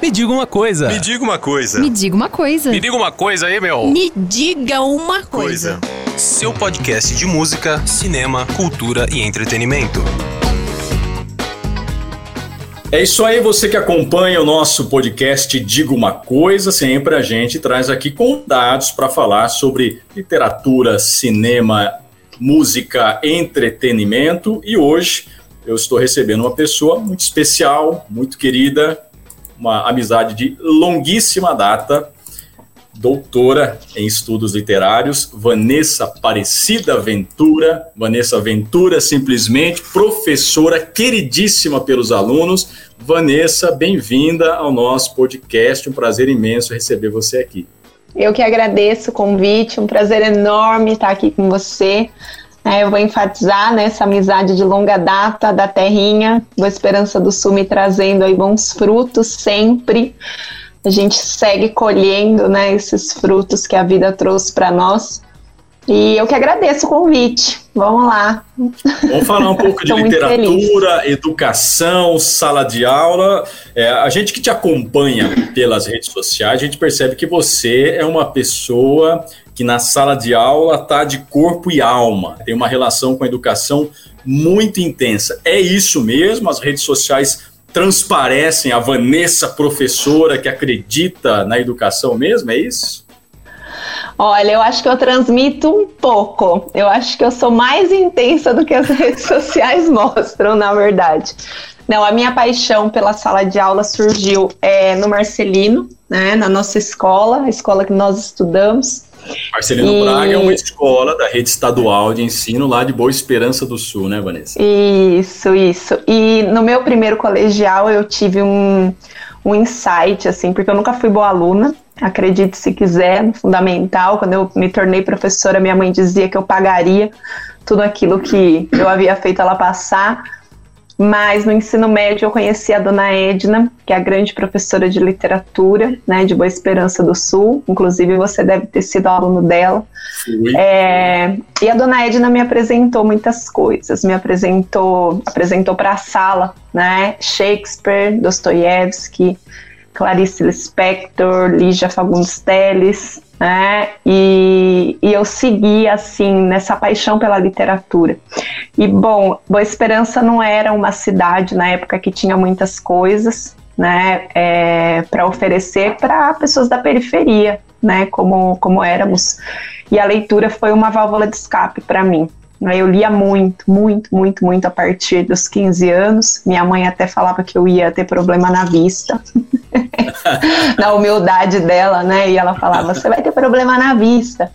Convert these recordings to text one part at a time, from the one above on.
Me diga uma coisa. Me diga uma coisa. Me diga uma coisa. Me diga uma coisa aí, meu. Me diga uma coisa. Coisa. Seu podcast de música, cinema, cultura e entretenimento. É isso aí, você que acompanha o nosso podcast Diga uma Coisa, sempre a gente traz aqui convidados para falar sobre literatura, cinema, música, entretenimento e hoje eu estou recebendo uma pessoa muito especial, muito querida, uma amizade de longuíssima data, doutora em estudos literários, Vanessa Aparecida Ventura. Vanessa Ventura, simplesmente professora queridíssima pelos alunos. Vanessa, bem-vinda ao nosso podcast. Um prazer imenso receber você aqui. Eu que agradeço o convite, um prazer enorme estar aqui com você. É, eu vou enfatizar né, essa amizade de longa data da terrinha, Boa Esperança do Sul me trazendo aí bons frutos sempre. A gente segue colhendo né, esses frutos que a vida trouxe para nós. E eu que agradeço o convite. Vamos lá. Vamos falar um pouco de literatura, educação, sala de aula. É, a gente que te acompanha pelas redes sociais, a gente percebe que você é uma pessoa que na sala de aula está de corpo e alma, tem uma relação com a educação muito intensa. É isso mesmo? As redes sociais transparecem a Vanessa professora que acredita na educação mesmo? É isso? Olha, eu acho que eu transmito um pouco. Eu acho que eu sou mais intensa do que as redes sociais mostram, na verdade. Não, a minha paixão pela sala de aula surgiu é, no Marcelino, né, na nossa escola, a escola que nós estudamos. Marcelino e... Braga é uma escola da rede estadual de ensino lá de Boa Esperança do Sul, né, Vanessa? Isso, isso. E no meu primeiro colegial eu tive um, um insight, assim, porque eu nunca fui boa aluna, acredite se quiser, no fundamental. Quando eu me tornei professora, minha mãe dizia que eu pagaria tudo aquilo que eu havia feito ela passar mas no ensino médio eu conheci a dona Edna, que é a grande professora de literatura, né, de Boa Esperança do Sul. Inclusive você deve ter sido aluno dela. É, e a dona Edna me apresentou muitas coisas. Me apresentou, apresentou para a sala, né, Shakespeare, Dostoiévski, Clarice Lispector, Lígia Fagundes Telles, né? E, e eu segui assim nessa paixão pela literatura. E bom, Boa Esperança não era uma cidade na época que tinha muitas coisas, né, é, para oferecer para pessoas da periferia, né, como como éramos. E a leitura foi uma válvula de escape para mim. Né? Eu lia muito, muito, muito, muito a partir dos 15 anos. Minha mãe até falava que eu ia ter problema na vista. na humildade dela, né? E ela falava: você vai ter problema na vista.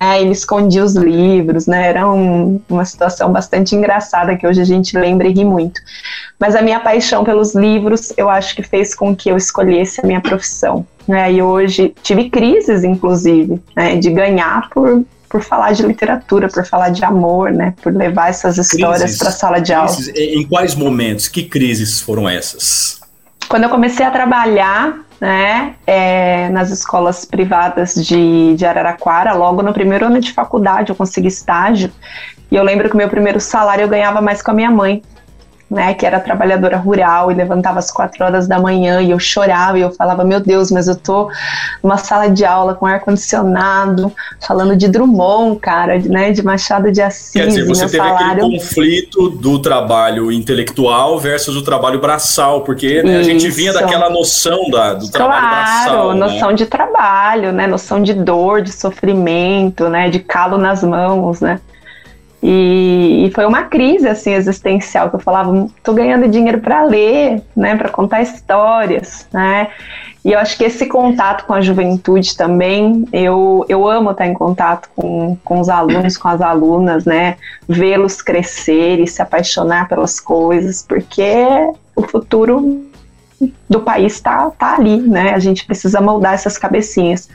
É, e me escondia os livros, né? Era um, uma situação bastante engraçada que hoje a gente lembra e ri muito. Mas a minha paixão pelos livros, eu acho que fez com que eu escolhesse a minha profissão. Né? E hoje tive crises, inclusive, né? de ganhar por, por falar de literatura, por falar de amor, né? Por levar essas histórias para a sala de aula. Em quais momentos? Que crises foram essas? Quando eu comecei a trabalhar né, é, nas escolas privadas de, de Araraquara, logo no primeiro ano de faculdade eu consegui estágio, e eu lembro que o meu primeiro salário eu ganhava mais com a minha mãe, né, que era trabalhadora rural e levantava às quatro horas da manhã e eu chorava e eu falava, meu Deus, mas eu tô numa sala de aula com ar condicionado, falando de Drummond, cara, né, de Machado de Assis. Quer dizer, você teve salário... aquele conflito do trabalho intelectual versus o trabalho braçal, porque né, a gente vinha daquela noção da, do trabalho claro, braçal. Claro, noção né? de trabalho, né, noção de dor, de sofrimento, né, de calo nas mãos, né. E, e, foi uma crise assim existencial que eu falava, tô ganhando dinheiro para ler, né, para contar histórias, né? E eu acho que esse contato com a juventude também, eu, eu amo estar em contato com, com os alunos, com as alunas, né? Vê-los crescer e se apaixonar pelas coisas, porque o futuro do país está tá ali, né? A gente precisa moldar essas cabecinhas.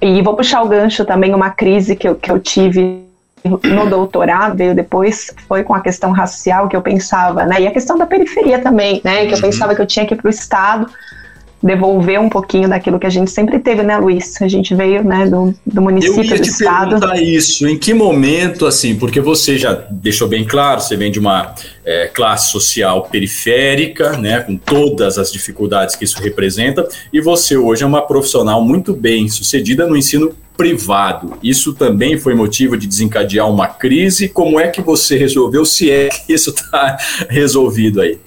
E vou puxar o gancho também, uma crise que eu, que eu tive no doutorado, veio depois, foi com a questão racial que eu pensava, né? E a questão da periferia também, né? Que eu uhum. pensava que eu tinha que ir para o Estado devolver um pouquinho daquilo que a gente sempre teve, né, Luiz? A gente veio, né, do, do município, Eu ia do te estado. perguntar isso, em que momento, assim, porque você já deixou bem claro, você vem de uma é, classe social periférica, né, com todas as dificuldades que isso representa, e você hoje é uma profissional muito bem sucedida no ensino privado. Isso também foi motivo de desencadear uma crise. Como é que você resolveu, se é que isso está resolvido aí?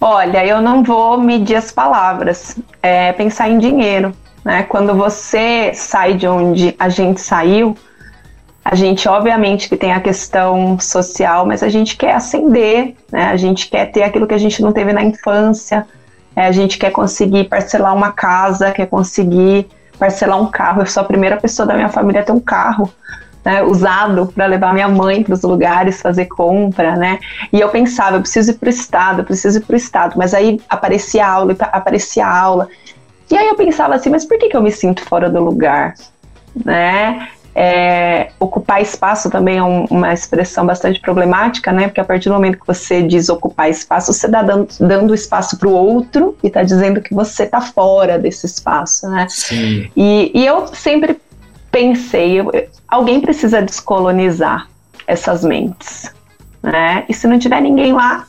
Olha, eu não vou medir as palavras, é pensar em dinheiro. Né? Quando você sai de onde a gente saiu, a gente obviamente que tem a questão social, mas a gente quer ascender, né? a gente quer ter aquilo que a gente não teve na infância, é, a gente quer conseguir parcelar uma casa, quer conseguir parcelar um carro. Eu sou a primeira pessoa da minha família a ter um carro né, usado para levar minha mãe para os lugares, fazer compra, né? E eu pensava, eu preciso ir para o estado, eu preciso ir para o estado, mas aí aparecia aula, aparecia aula. E aí eu pensava assim, mas por que, que eu me sinto fora do lugar, né? É, ocupar espaço também é um, uma expressão bastante problemática, né? Porque a partir do momento que você diz ocupar espaço, você está dando, dando espaço para o outro e está dizendo que você está fora desse espaço, né? Sim. E, e eu sempre pensei, eu, alguém precisa descolonizar essas mentes, né? E se não tiver ninguém lá,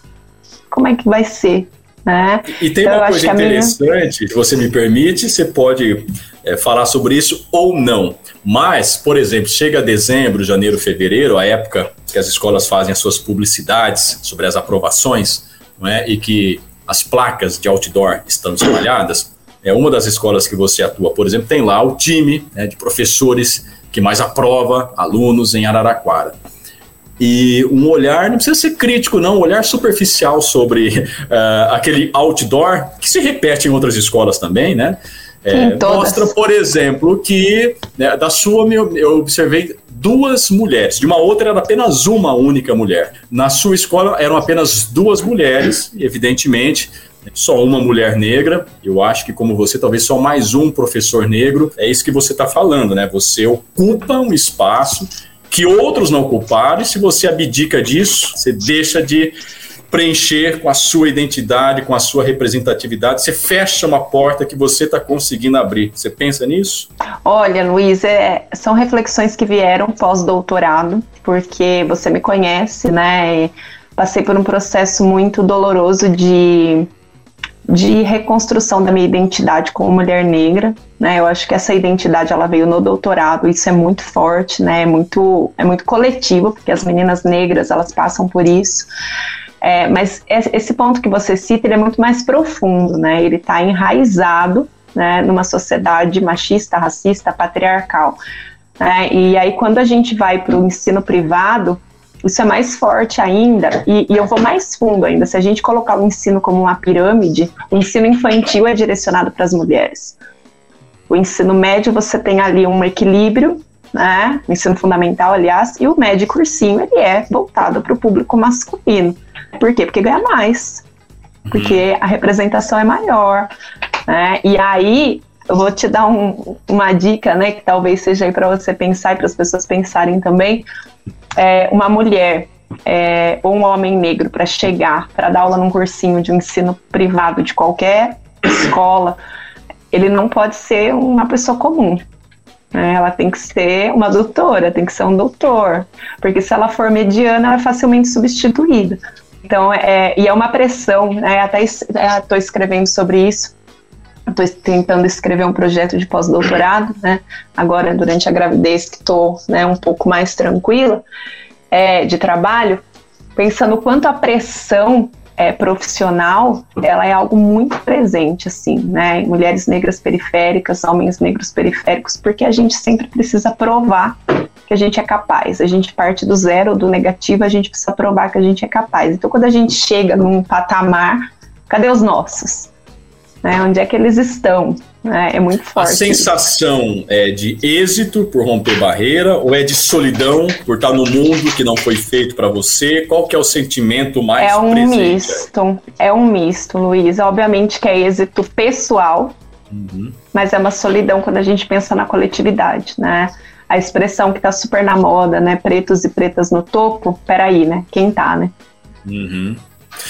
como é que vai ser? Né? E tem então, uma coisa interessante, minha... se você me permite, você pode é, falar sobre isso ou não. Mas, por exemplo, chega dezembro, janeiro, fevereiro, a época que as escolas fazem as suas publicidades sobre as aprovações, não é? e que as placas de outdoor estão espalhadas, é uma das escolas que você atua, por exemplo, tem lá o time né, de professores que mais aprova alunos em Araraquara. E um olhar, não precisa ser crítico, não, um olhar superficial sobre uh, aquele outdoor, que se repete em outras escolas também, né? É, mostra, por exemplo, que né, da sua eu observei duas mulheres, de uma outra era apenas uma única mulher. Na sua escola eram apenas duas mulheres, evidentemente, só uma mulher negra. Eu acho que, como você, talvez só mais um professor negro. É isso que você está falando, né? Você ocupa um espaço que outros não ocuparam, e se você abdica disso, você deixa de preencher com a sua identidade, com a sua representatividade, você fecha uma porta que você está conseguindo abrir. Você pensa nisso? Olha, Luiz, é, são reflexões que vieram pós-doutorado, porque você me conhece, né? Passei por um processo muito doloroso de de reconstrução da minha identidade como mulher negra, né? Eu acho que essa identidade ela veio no doutorado, isso é muito forte, né? É muito é muito coletivo, porque as meninas negras elas passam por isso. É, mas esse ponto que você cita ele é muito mais profundo, né? Ele está enraizado, né? Numa sociedade machista, racista, patriarcal. Né? E aí quando a gente vai para o ensino privado isso é mais forte ainda, e, e, eu vou mais fundo ainda. Se a gente colocar o ensino como uma pirâmide, o ensino infantil é direcionado para as mulheres. O ensino médio, você tem ali um equilíbrio, né? O ensino fundamental, aliás, e o médio cursinho, ele é voltado para o público masculino. Por quê? Porque ganha mais. Porque uhum. a representação é maior. Né? E aí, eu vou te dar um, uma dica, né, que talvez seja aí para você pensar e para as pessoas pensarem também é, uma mulher é, ou um homem negro para chegar para dar aula num cursinho de um ensino privado de qualquer escola, ele não pode ser uma pessoa comum. Né? Ela tem que ser uma doutora, tem que ser um doutor, porque se ela for mediana, ela é facilmente substituída. Então, é, e é uma pressão, né? até estou escrevendo sobre isso, estou tentando escrever um projeto de pós-doutorado, né? Agora, durante a gravidez, que estou né, um pouco mais tranquila é, de trabalho, pensando quanto a pressão é, profissional, ela é algo muito presente, assim, né? Mulheres negras periféricas, homens negros periféricos, porque a gente sempre precisa provar que a gente é capaz. A gente parte do zero, do negativo, a gente precisa provar que a gente é capaz. Então, quando a gente chega num patamar, cadê os nossos? Né? Onde é que eles estão? Né? É muito forte. A sensação é de êxito por romper barreira ou é de solidão por estar no mundo que não foi feito para você? Qual que é o sentimento mais É um presente? misto, é um misto, Luiz. Obviamente que é êxito pessoal, uhum. mas é uma solidão quando a gente pensa na coletividade, né? A expressão que está super na moda, né? Pretos e pretas no topo, peraí, né? Quem tá, né? Uhum.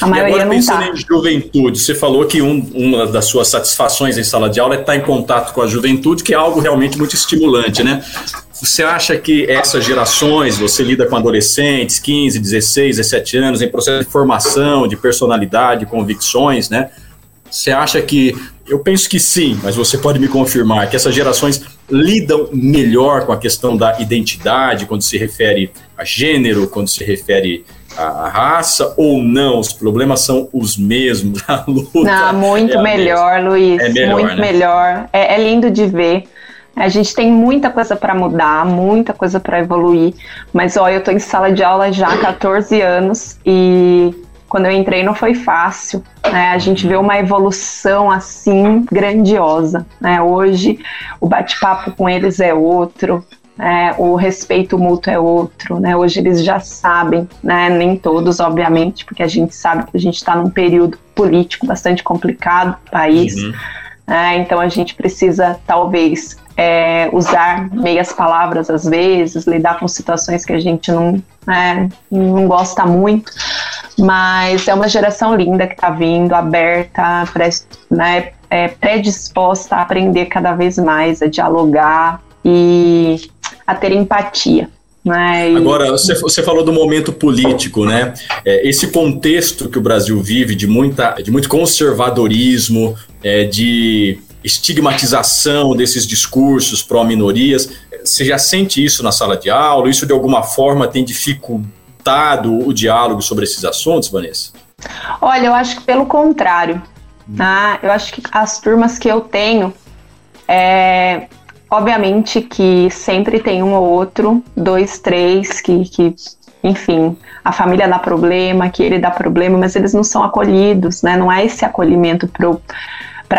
A maioria e agora, pensando tá. em juventude, você falou que um, uma das suas satisfações em sala de aula é estar em contato com a juventude, que é algo realmente muito estimulante, né? Você acha que essas gerações, você lida com adolescentes, 15, 16, 17 anos, em processo de formação, de personalidade, convicções, né? Você acha que, eu penso que sim, mas você pode me confirmar, que essas gerações lidam melhor com a questão da identidade, quando se refere a gênero, quando se refere a, raça ou não? Os problemas são os mesmos. A luta não, muito é melhor, mesma. Luiz. É melhor, muito né? melhor. É, é lindo de ver. A gente tem muita coisa para mudar, muita coisa para evoluir. Mas olha, eu estou em sala de aula já há 14 anos e quando eu entrei não foi fácil. Né? A gente vê uma evolução assim grandiosa. Né? Hoje o bate-papo com eles é outro, é, o respeito mútuo é outro, né? Hoje eles já sabem, né? Nem todos, obviamente, porque a gente sabe que a gente está num período político bastante complicado, país. Uhum. Né? Então a gente precisa talvez é, usar meias palavras às vezes, lidar com situações que a gente não, né, não gosta muito. Mas é uma geração linda que está vindo, aberta, pré, né, é, predisposta a aprender cada vez mais, a dialogar e a ter empatia. Né? E... Agora, você, você falou do momento político, né? É, esse contexto que o Brasil vive de, muita, de muito conservadorismo, é, de estigmatização desses discursos pró-minorias, você já sente isso na sala de aula? Isso de alguma forma tem dificultado o diálogo sobre esses assuntos, Vanessa? Olha, eu acho que pelo contrário. Tá? Eu acho que as turmas que eu tenho, é, Obviamente que sempre tem um ou outro, dois, três, que, que enfim, a família dá problema, que ele dá problema, mas eles não são acolhidos, né? Não é esse acolhimento pro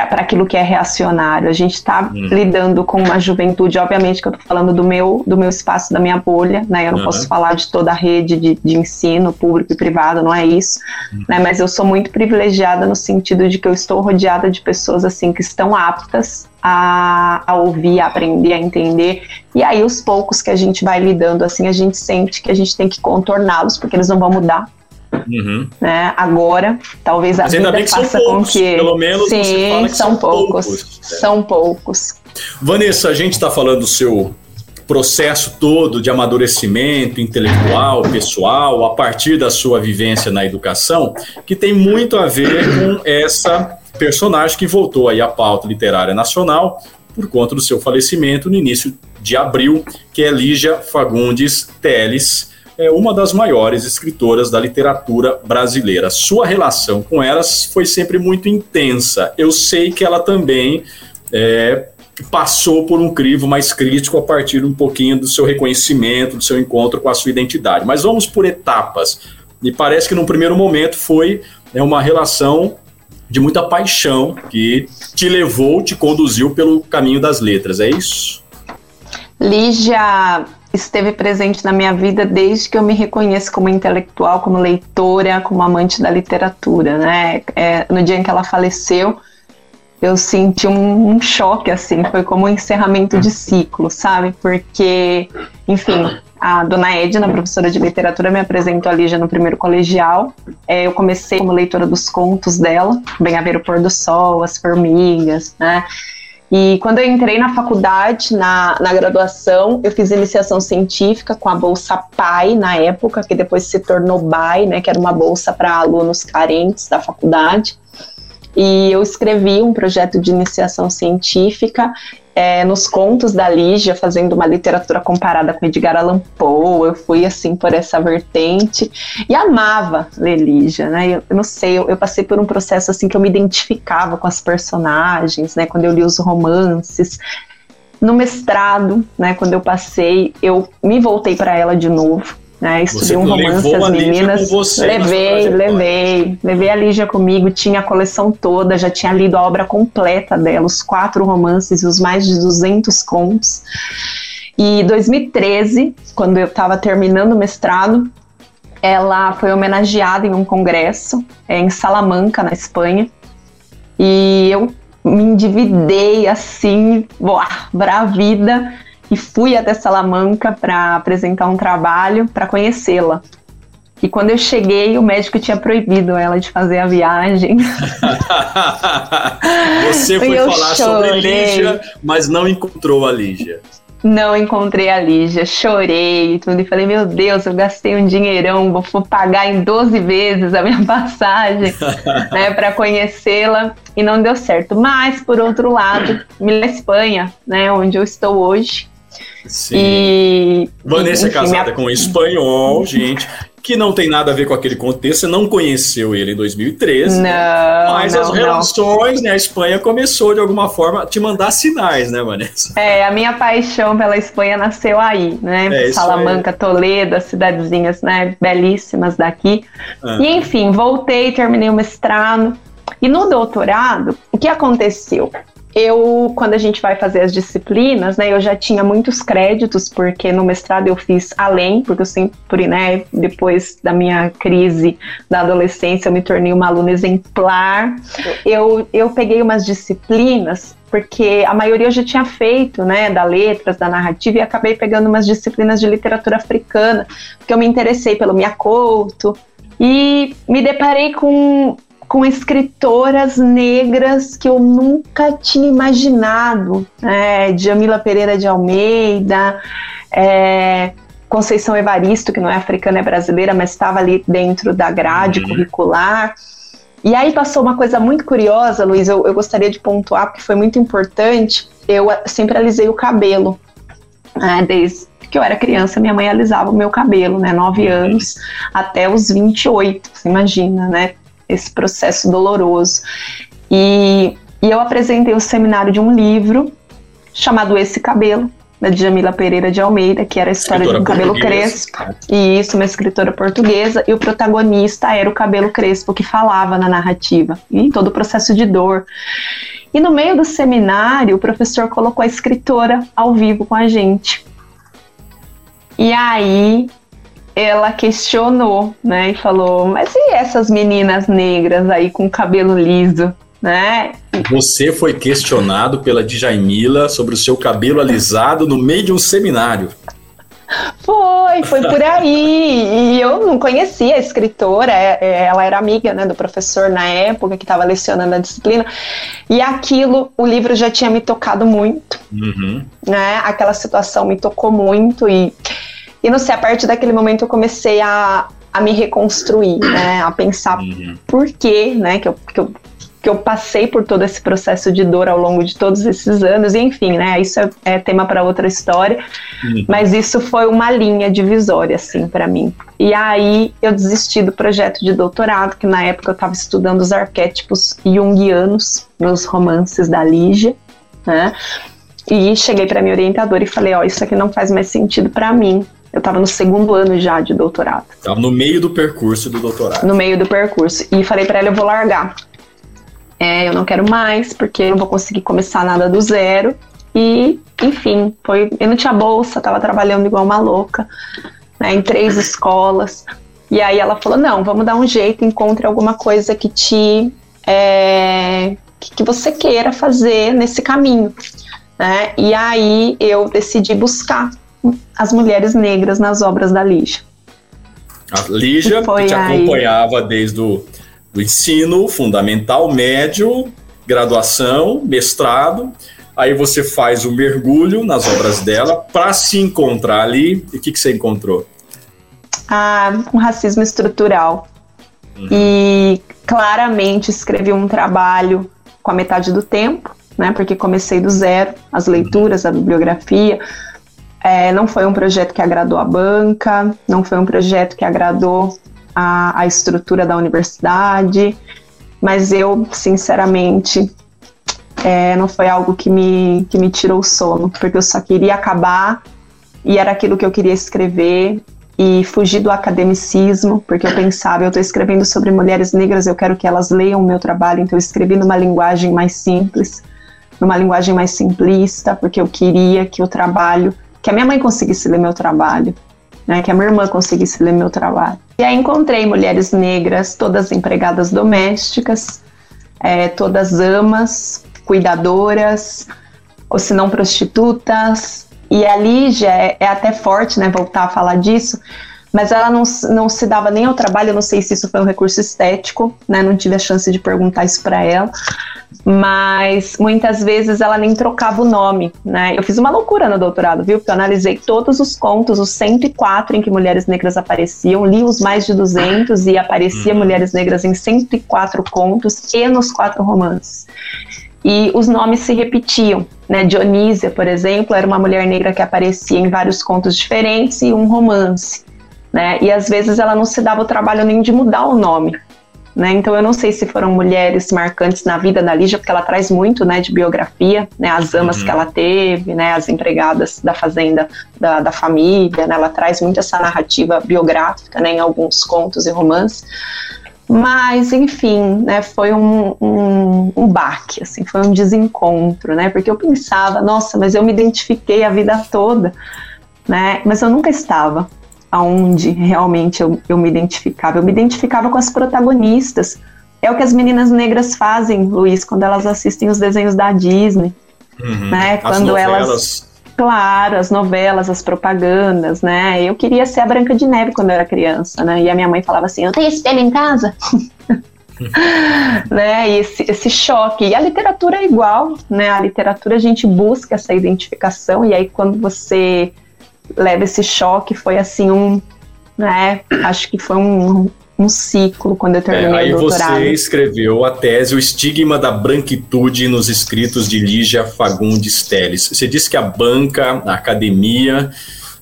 para aquilo que é reacionário. A gente está uhum. lidando com uma juventude, obviamente que eu estou falando do meu, do meu espaço, da minha bolha, né? Eu não uhum. posso falar de toda a rede de, de ensino, público e privado, não é isso. Uhum. Né? Mas eu sou muito privilegiada no sentido de que eu estou rodeada de pessoas assim que estão aptas a, a, ouvir, a aprender, a entender. E aí, os poucos que a gente vai lidando, assim, a gente sente que a gente tem que contorná-los, porque eles não vão mudar. Uhum. Né? Agora, talvez a Mas vida faça com que. Pelo menos Sim, são, são, poucos. poucos. São poucos. Vanessa, a gente está falando do seu processo todo de amadurecimento intelectual, pessoal, a partir da sua vivência na educação, que tem muito a ver com essa personagem que voltou aí à pauta literária nacional por conta do seu falecimento no início de abril, que é Lígia Fagundes Teles, é uma das maiores escritoras da literatura brasileira. Sua relação com elas foi sempre muito intensa. Eu sei que ela também é, passou por um crivo mais crítico a partir um pouquinho do seu reconhecimento, do seu encontro com a sua identidade. Mas vamos por etapas. Me parece que num primeiro momento foi né, uma relação de muita paixão que te levou, te conduziu pelo caminho das letras, é isso? Lígia esteve presente na minha vida desde que eu me reconheço como intelectual, como leitora, como amante da literatura, né? É, no dia em que ela faleceu, eu senti um, um, choque, assim, foi como um encerramento de ciclo, sabe? Porque, enfim, a dona Edna, professora de literatura, me apresentou a Lígia no primeiro colegial. É, eu comecei como leitora dos contos dela, Bem a ver o pôr do sol, as formigas, né? E quando eu entrei na faculdade, na, na graduação, eu fiz iniciação científica com a bolsa PAI na época, que depois se tornou BAI, né, que era uma bolsa para alunos carentes da faculdade. E eu escrevi um projeto de iniciação científica é, nos contos da Lígia, fazendo uma literatura comparada com Edgar Allan Poe, eu fui assim por essa vertente e amava ler Lígia, né? Eu, eu não sei, eu, eu, passei por um processo assim que eu me identificava com as personagens, né? Quando eu li os romances. No mestrado, né, quando eu passei, eu me voltei para ela de novo. Né, estudei um romance as meninas. levei, levei, levei a Lígia comigo, tinha a coleção toda, já tinha lido a obra completa dela, os quatro romances e os mais de 200 contos. E 2013, quando eu estava terminando o mestrado, ela foi homenageada em um congresso é, em Salamanca, na Espanha. E eu me endividei assim, boa, bravida e fui até Salamanca para apresentar um trabalho para conhecê-la. E quando eu cheguei, o médico tinha proibido ela de fazer a viagem. Você foi falar chorei. sobre Lígia, mas não encontrou a Lígia. Não encontrei a Lígia, chorei e tudo. E falei, meu Deus, eu gastei um dinheirão, vou pagar em 12 vezes a minha passagem né, para conhecê-la. E não deu certo. Mas, por outro lado, na Espanha, né, onde eu estou hoje. Sim. E, Vanessa é casada minha... com um espanhol, gente que não tem nada a ver com aquele contexto, você não conheceu ele em 2013. Não. Mas não, as relações, né? A Espanha começou de alguma forma a te mandar sinais, né, Vanessa? É, a minha paixão pela Espanha nasceu aí, né? É, Salamanca, Toledo, as cidadezinhas, né? Belíssimas daqui. Ah. E enfim, voltei, terminei o mestrado. E no doutorado, o que aconteceu? Eu, quando a gente vai fazer as disciplinas, né, eu já tinha muitos créditos, porque no mestrado eu fiz além, porque eu sempre, né, depois da minha crise da adolescência, eu me tornei uma aluna exemplar. Eu, eu peguei umas disciplinas, porque a maioria eu já tinha feito, né, da letras, da narrativa, e acabei pegando umas disciplinas de literatura africana, porque eu me interessei pelo Miyakoto, e me deparei com com escritoras negras que eu nunca tinha imaginado. É, Jamila Pereira de Almeida, é, Conceição Evaristo, que não é africana, é brasileira, mas estava ali dentro da grade uhum. curricular. E aí passou uma coisa muito curiosa, Luiz, eu, eu gostaria de pontuar, porque foi muito importante. Eu sempre alisei o cabelo, né, desde que eu era criança, minha mãe alisava o meu cabelo, né, 9 uhum. anos até os 28, você imagina, né, esse processo doloroso. E, e eu apresentei o seminário de um livro chamado Esse Cabelo, da Jamila Pereira de Almeida, que era a história escritora de um cabelo crespo. E isso, uma escritora portuguesa, e o protagonista era o cabelo crespo que falava na narrativa, e em todo o processo de dor. E no meio do seminário, o professor colocou a escritora ao vivo com a gente. E aí ela questionou, né, e falou: "Mas e essas meninas negras aí com cabelo liso?" Né? Você foi questionado pela Djaimila sobre o seu cabelo alisado no meio de um seminário. Foi, foi por aí. E eu não conhecia a escritora, é, é, ela era amiga né, do professor na época que estava lecionando a disciplina. E aquilo, o livro já tinha me tocado muito. Uhum. Né? Aquela situação me tocou muito. E e não sei, a partir daquele momento eu comecei a, a me reconstruir, né? A pensar uhum. por quê, né? Que eu, que eu que eu passei por todo esse processo de dor ao longo de todos esses anos, e enfim, né? Isso é, é tema para outra história, uhum. mas isso foi uma linha divisória, assim, para mim. E aí eu desisti do projeto de doutorado, que na época eu estava estudando os arquétipos junguianos nos romances da Lígia, né? E cheguei para minha orientadora e falei: Ó, oh, isso aqui não faz mais sentido para mim. Eu estava no segundo ano já de doutorado. Estava no meio do percurso do doutorado. No meio do percurso. E falei para ela: eu vou largar. É, eu não quero mais, porque eu não vou conseguir começar nada do zero. E, enfim, foi, eu não tinha bolsa, estava trabalhando igual uma louca, né, em três escolas. E aí ela falou: não, vamos dar um jeito, encontre alguma coisa que te. É, que, que você queira fazer nesse caminho. Né? E aí eu decidi buscar as mulheres negras nas obras da Lígia. A Lígia te acompanhava desde o do ensino fundamental, médio, graduação, mestrado. Aí você faz o mergulho nas obras dela para se encontrar ali. E o que, que você encontrou? Ah, um racismo estrutural. Uhum. E claramente escrevi um trabalho com a metade do tempo, né? Porque comecei do zero, as leituras, a bibliografia, é, não foi um projeto que agradou a banca, não foi um projeto que agradou a, a estrutura da universidade, mas eu, sinceramente, é, não foi algo que me, que me tirou o sono, porque eu só queria acabar e era aquilo que eu queria escrever e fugir do academicismo, porque eu pensava, eu estou escrevendo sobre mulheres negras, eu quero que elas leiam o meu trabalho, então eu escrevi numa linguagem mais simples, numa linguagem mais simplista, porque eu queria que o trabalho que a minha mãe conseguisse ler meu trabalho, né, que a minha irmã conseguisse ler meu trabalho. E aí encontrei mulheres negras, todas empregadas domésticas, é, todas amas, cuidadoras, ou se não prostitutas. E a Lígia é, é até forte, né, voltar a falar disso, mas ela não, não se dava nem ao trabalho, eu não sei se isso foi um recurso estético, né? Não tive a chance de perguntar isso para ela, mas muitas vezes ela nem trocava o nome, né? Eu fiz uma loucura no doutorado, viu? Porque eu analisei todos os contos, os 104 em que mulheres negras apareciam, li os mais de 200 e aparecia uhum. mulheres negras em 104 contos e nos quatro romances. E os nomes se repetiam, né? Dionísia, por exemplo, era uma mulher negra que aparecia em vários contos diferentes e um romance, né? E às vezes ela não se dava o trabalho nem de mudar o nome, né? Então eu não sei se foram mulheres marcantes na vida da Lígia, porque ela traz muito, né, de biografia, né, as amas uhum. que ela teve, né, as empregadas da fazenda da, da família, né, ela traz muito essa narrativa biográfica, né, em alguns contos e romances. Mas, enfim, né, foi um, um, um baque, assim, foi um desencontro, né, porque eu pensava, nossa, mas eu me identifiquei a vida toda, né, mas eu nunca estava, aonde realmente eu, eu me identificava. Eu me identificava com as protagonistas. É o que as meninas negras fazem, Luiz, quando elas assistem os desenhos da Disney. Uhum. Né? Quando elas. Claro, as novelas, as propagandas, né? Eu queria ser a Branca de Neve quando eu era criança, né? E a minha mãe falava assim: Eu tenho espelho em casa. né? E esse, esse choque. E a literatura é igual, né? A literatura a gente busca essa identificação, e aí quando você leva esse choque, foi assim um, né, acho que foi um, um ciclo quando eu terminei é, aí o doutorado. Aí você escreveu a tese O Estigma da Branquitude nos escritos de Lígia Fagundes Teles. Você disse que a banca, a academia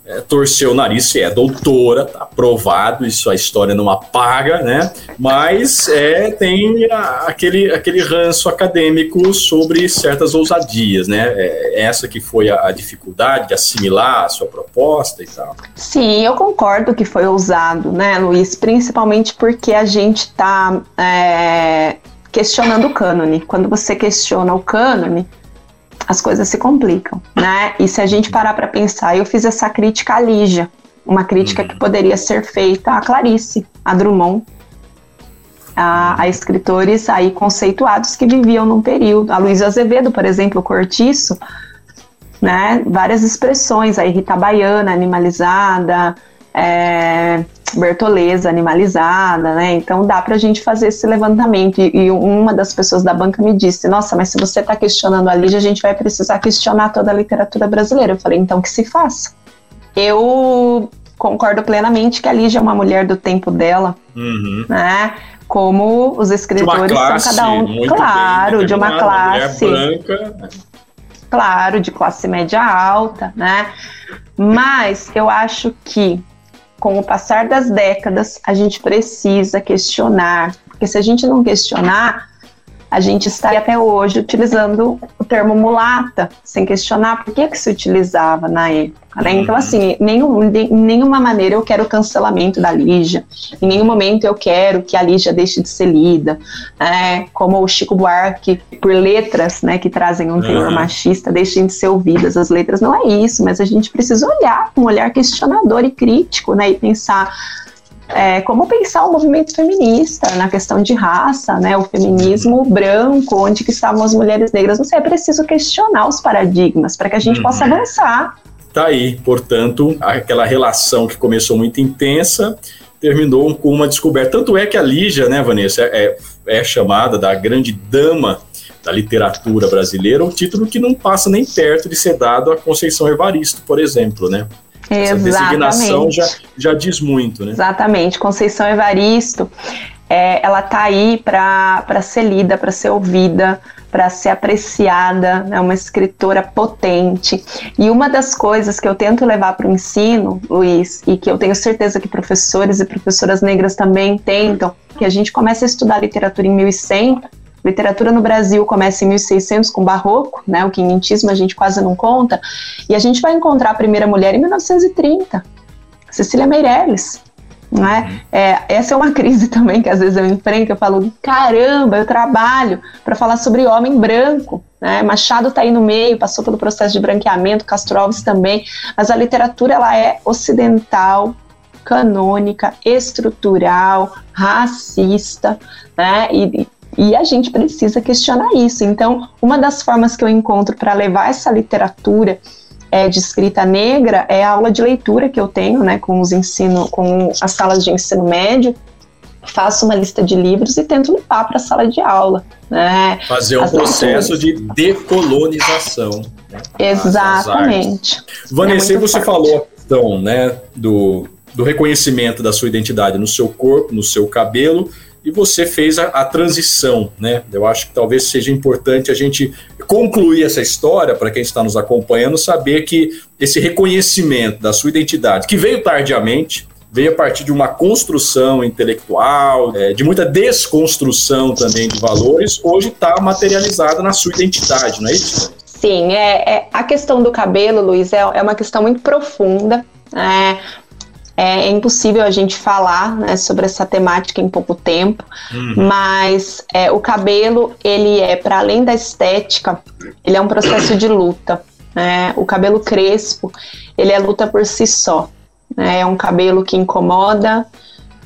é, torceu o nariz, é doutora, tá aprovado, isso a história não apaga, né? Mas é, tem a, aquele, aquele ranço acadêmico sobre certas ousadias, né? É, essa que foi a, a, dificuldade de assimilar a sua proposta e tal. Sim, eu concordo que foi ousado, né, Luiz? Principalmente porque a gente está é, questionando o cânone. Quando você questiona o cânone, as coisas se complicam, né? E se a gente parar para pensar, eu fiz essa crítica à Lígia, uma crítica uhum. que poderia ser feita a Clarice, a Drummond, a, a, escritores aí conceituados que viviam num período. A Luísa Azevedo, por exemplo, o Cortiço, né? Várias expressões, aí Rita Baiana, animalizada, é, Bertoleza animalizada, né? Então dá para a gente fazer esse levantamento. E, e, uma das pessoas da banca me disse: Nossa, mas se você está questionando a Lígia, a gente vai precisar questionar toda a literatura brasileira. Eu falei: Então que se faça. Eu concordo plenamente que a Lígia é uma mulher do tempo dela, uhum. né? Como os escritores classe, são cada um, claro, de uma classe. branca. Né? Claro, de classe média alta, né? Mas eu acho que com o passar das décadas, a gente precisa questionar, porque se a gente não questionar, a gente está até hoje utilizando o termo mulata, sem questionar por que, que se utilizava na época. Né? Então, assim, nenhum, de nenhuma maneira eu quero o cancelamento da Lígia, em nenhum momento eu quero que a Lígia deixe de ser lida, né? como o Chico Buarque, por letras né, que trazem um teor uhum. machista, deixem de ser ouvidas. As letras não é isso, mas a gente precisa olhar com um olhar questionador e crítico né, e pensar é, como pensar o movimento feminista na questão de raça, né, o feminismo branco, onde que estavam as mulheres negras. Não sei, é preciso questionar os paradigmas para que a gente uhum. possa avançar Tá aí, portanto, aquela relação que começou muito intensa terminou com uma descoberta. Tanto é que a Lígia, né, Vanessa, é, é chamada da grande dama da literatura brasileira, um título que não passa nem perto de ser dado a Conceição Evaristo, por exemplo, né? Essa designação já, já diz muito, né? Exatamente. Conceição Evaristo, é, ela tá aí para ser lida, para ser ouvida, para ser apreciada, é uma escritora potente. E uma das coisas que eu tento levar para o ensino, Luiz, e que eu tenho certeza que professores e professoras negras também tentam, que a gente começa a estudar literatura em 1100, literatura no Brasil começa em 1600 com Barroco, né, o quinhentismo a gente quase não conta, e a gente vai encontrar a primeira mulher em 1930, Cecília Meirelles, é? Uhum. é? Essa é uma crise também que às vezes eu enfrento. Eu falo, caramba, eu trabalho para falar sobre homem branco. Né? Machado está aí no meio, passou pelo processo de branqueamento, Castro Alves também. Mas a literatura ela é ocidental, canônica, estrutural, racista, né? E, e a gente precisa questionar isso. Então, uma das formas que eu encontro para levar essa literatura é, de escrita negra é a aula de leitura que eu tenho, né, com os ensino, com as salas de ensino médio. Faço uma lista de livros e tento levar para a sala de aula. Né? Fazer um as processo de decolonização. Né? Exatamente. Vanessa, é você forte. falou a questão né, do, do reconhecimento da sua identidade no seu corpo, no seu cabelo, e você fez a, a, transição, né? Eu acho que talvez seja importante a gente concluir essa história para quem está nos acompanhando, saber que esse reconhecimento da sua identidade, que veio tardiamente, veio a partir de uma construção intelectual, é, de muita desconstrução também de valores, hoje está materializada na sua identidade, não é isso? Sim, é, é a questão do cabelo, Luiz, é, é uma questão muito profunda. É, é, é impossível a gente falar né, sobre essa temática em pouco tempo, uhum. mas é, o cabelo, ele é, para além da estética, ele é um processo de luta. Né? O cabelo crespo, ele é luta por si só. Né? É um cabelo que incomoda,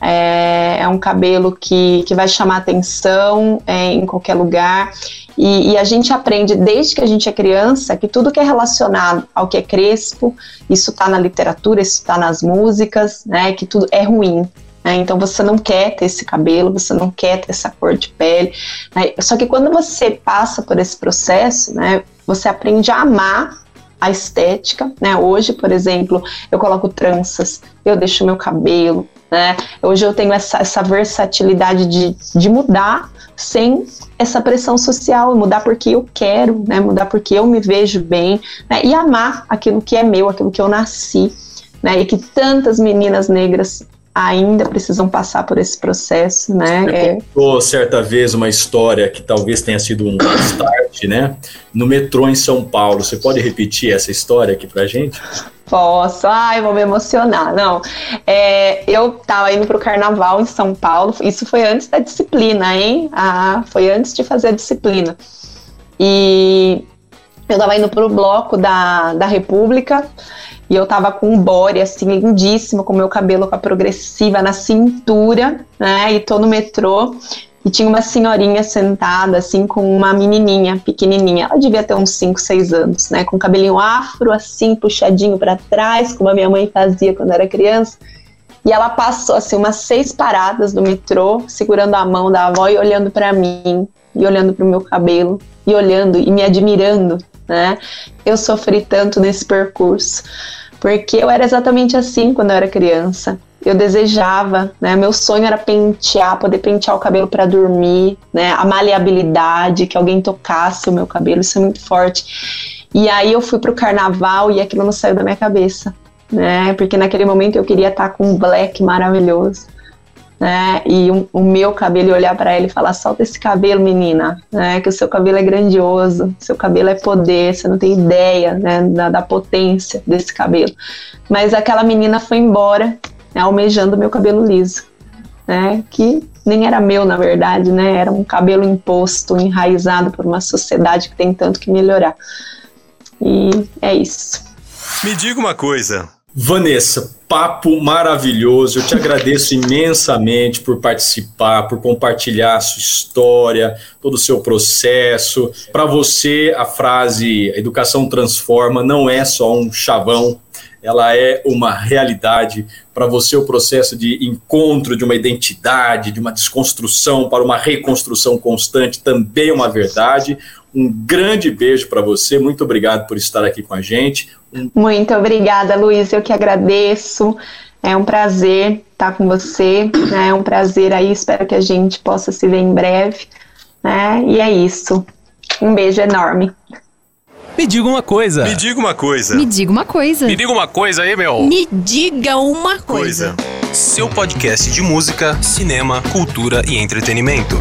é, é um cabelo que, que vai chamar atenção é, em qualquer lugar. E, e, a gente aprende desde que a gente é criança que tudo que é relacionado ao que é crespo, isso está na literatura, isso está nas músicas, né? Que tudo é ruim. Né? Então você não quer ter esse cabelo, você não quer ter essa cor de pele. Né? Só que quando você passa por esse processo, né? Você aprende a amar a estética, né? Hoje, por exemplo, eu coloco tranças, eu deixo meu cabelo, né? Hoje eu tenho essa, essa versatilidade de, de mudar sem essa pressão social, mudar porque eu quero, né? Mudar porque eu me vejo bem, né? E amar aquilo que é meu, aquilo que eu nasci, né? E que tantas meninas negras ainda precisam passar por esse processo, né? Você é... contou certa vez uma história que talvez tenha sido um start, né? No metrô em São Paulo. Você pode repetir essa história aqui pra gente? Posso, ai, vou me emocionar. Não, é, eu tava indo pro carnaval em São Paulo, isso foi antes da disciplina, hein? Ah, foi antes de fazer a disciplina. E eu tava indo pro bloco da, da República e eu tava com um body, assim, lindíssimo, com meu cabelo com a progressiva na cintura, né? E tô no metrô. E tinha uma senhorinha sentada, assim, com uma menininha pequenininha. Ela devia ter uns 5, 6 anos, né? Com cabelinho afro, assim, puxadinho para trás, como a minha mãe fazia quando era criança. E ela passou, assim, umas seis paradas do metrô, segurando a mão da avó e olhando para mim, e olhando para o meu cabelo, e olhando e me admirando, né? Eu sofri tanto nesse percurso, porque eu era exatamente assim quando eu era criança eu desejava, né? Meu sonho era pentear, poder pentear o cabelo para dormir, né? A maleabilidade, que alguém tocasse o meu cabelo, isso é muito forte. E aí eu fui pro carnaval e aquilo não saiu da minha cabeça, né? Porque naquele momento eu queria estar com um black maravilhoso, né? E um, o meu cabelo olhar para ela e falar: solta esse cabelo, menina, né? Que o seu cabelo é grandioso, seu cabelo é poder, você não tem ideia, né? Da, da potência desse cabelo. Mas aquela menina foi embora né, almejando meu cabelo liso, né, que nem era meu, na verdade, né, era um cabelo imposto, enraizado por uma sociedade que tem tanto que melhorar. E é isso. Me diga uma coisa. Vanessa, papo maravilhoso. Eu te agradeço imensamente por participar, por compartilhar a sua história, todo o seu processo. Para você, a frase educação transforma não é só um chavão, ela é uma realidade para você o processo de encontro de uma identidade, de uma desconstrução para uma reconstrução constante também é uma verdade. Um grande beijo para você, muito obrigado por estar aqui com a gente. Muito obrigada, Luiz, eu que agradeço. É um prazer estar com você, né? é um prazer aí, espero que a gente possa se ver em breve. Né? E é isso. Um beijo enorme. Me diga uma coisa. Me diga uma coisa. Me diga uma coisa. Me diga uma coisa aí, meu. Me diga uma coisa. coisa. Seu podcast de música, cinema, cultura e entretenimento.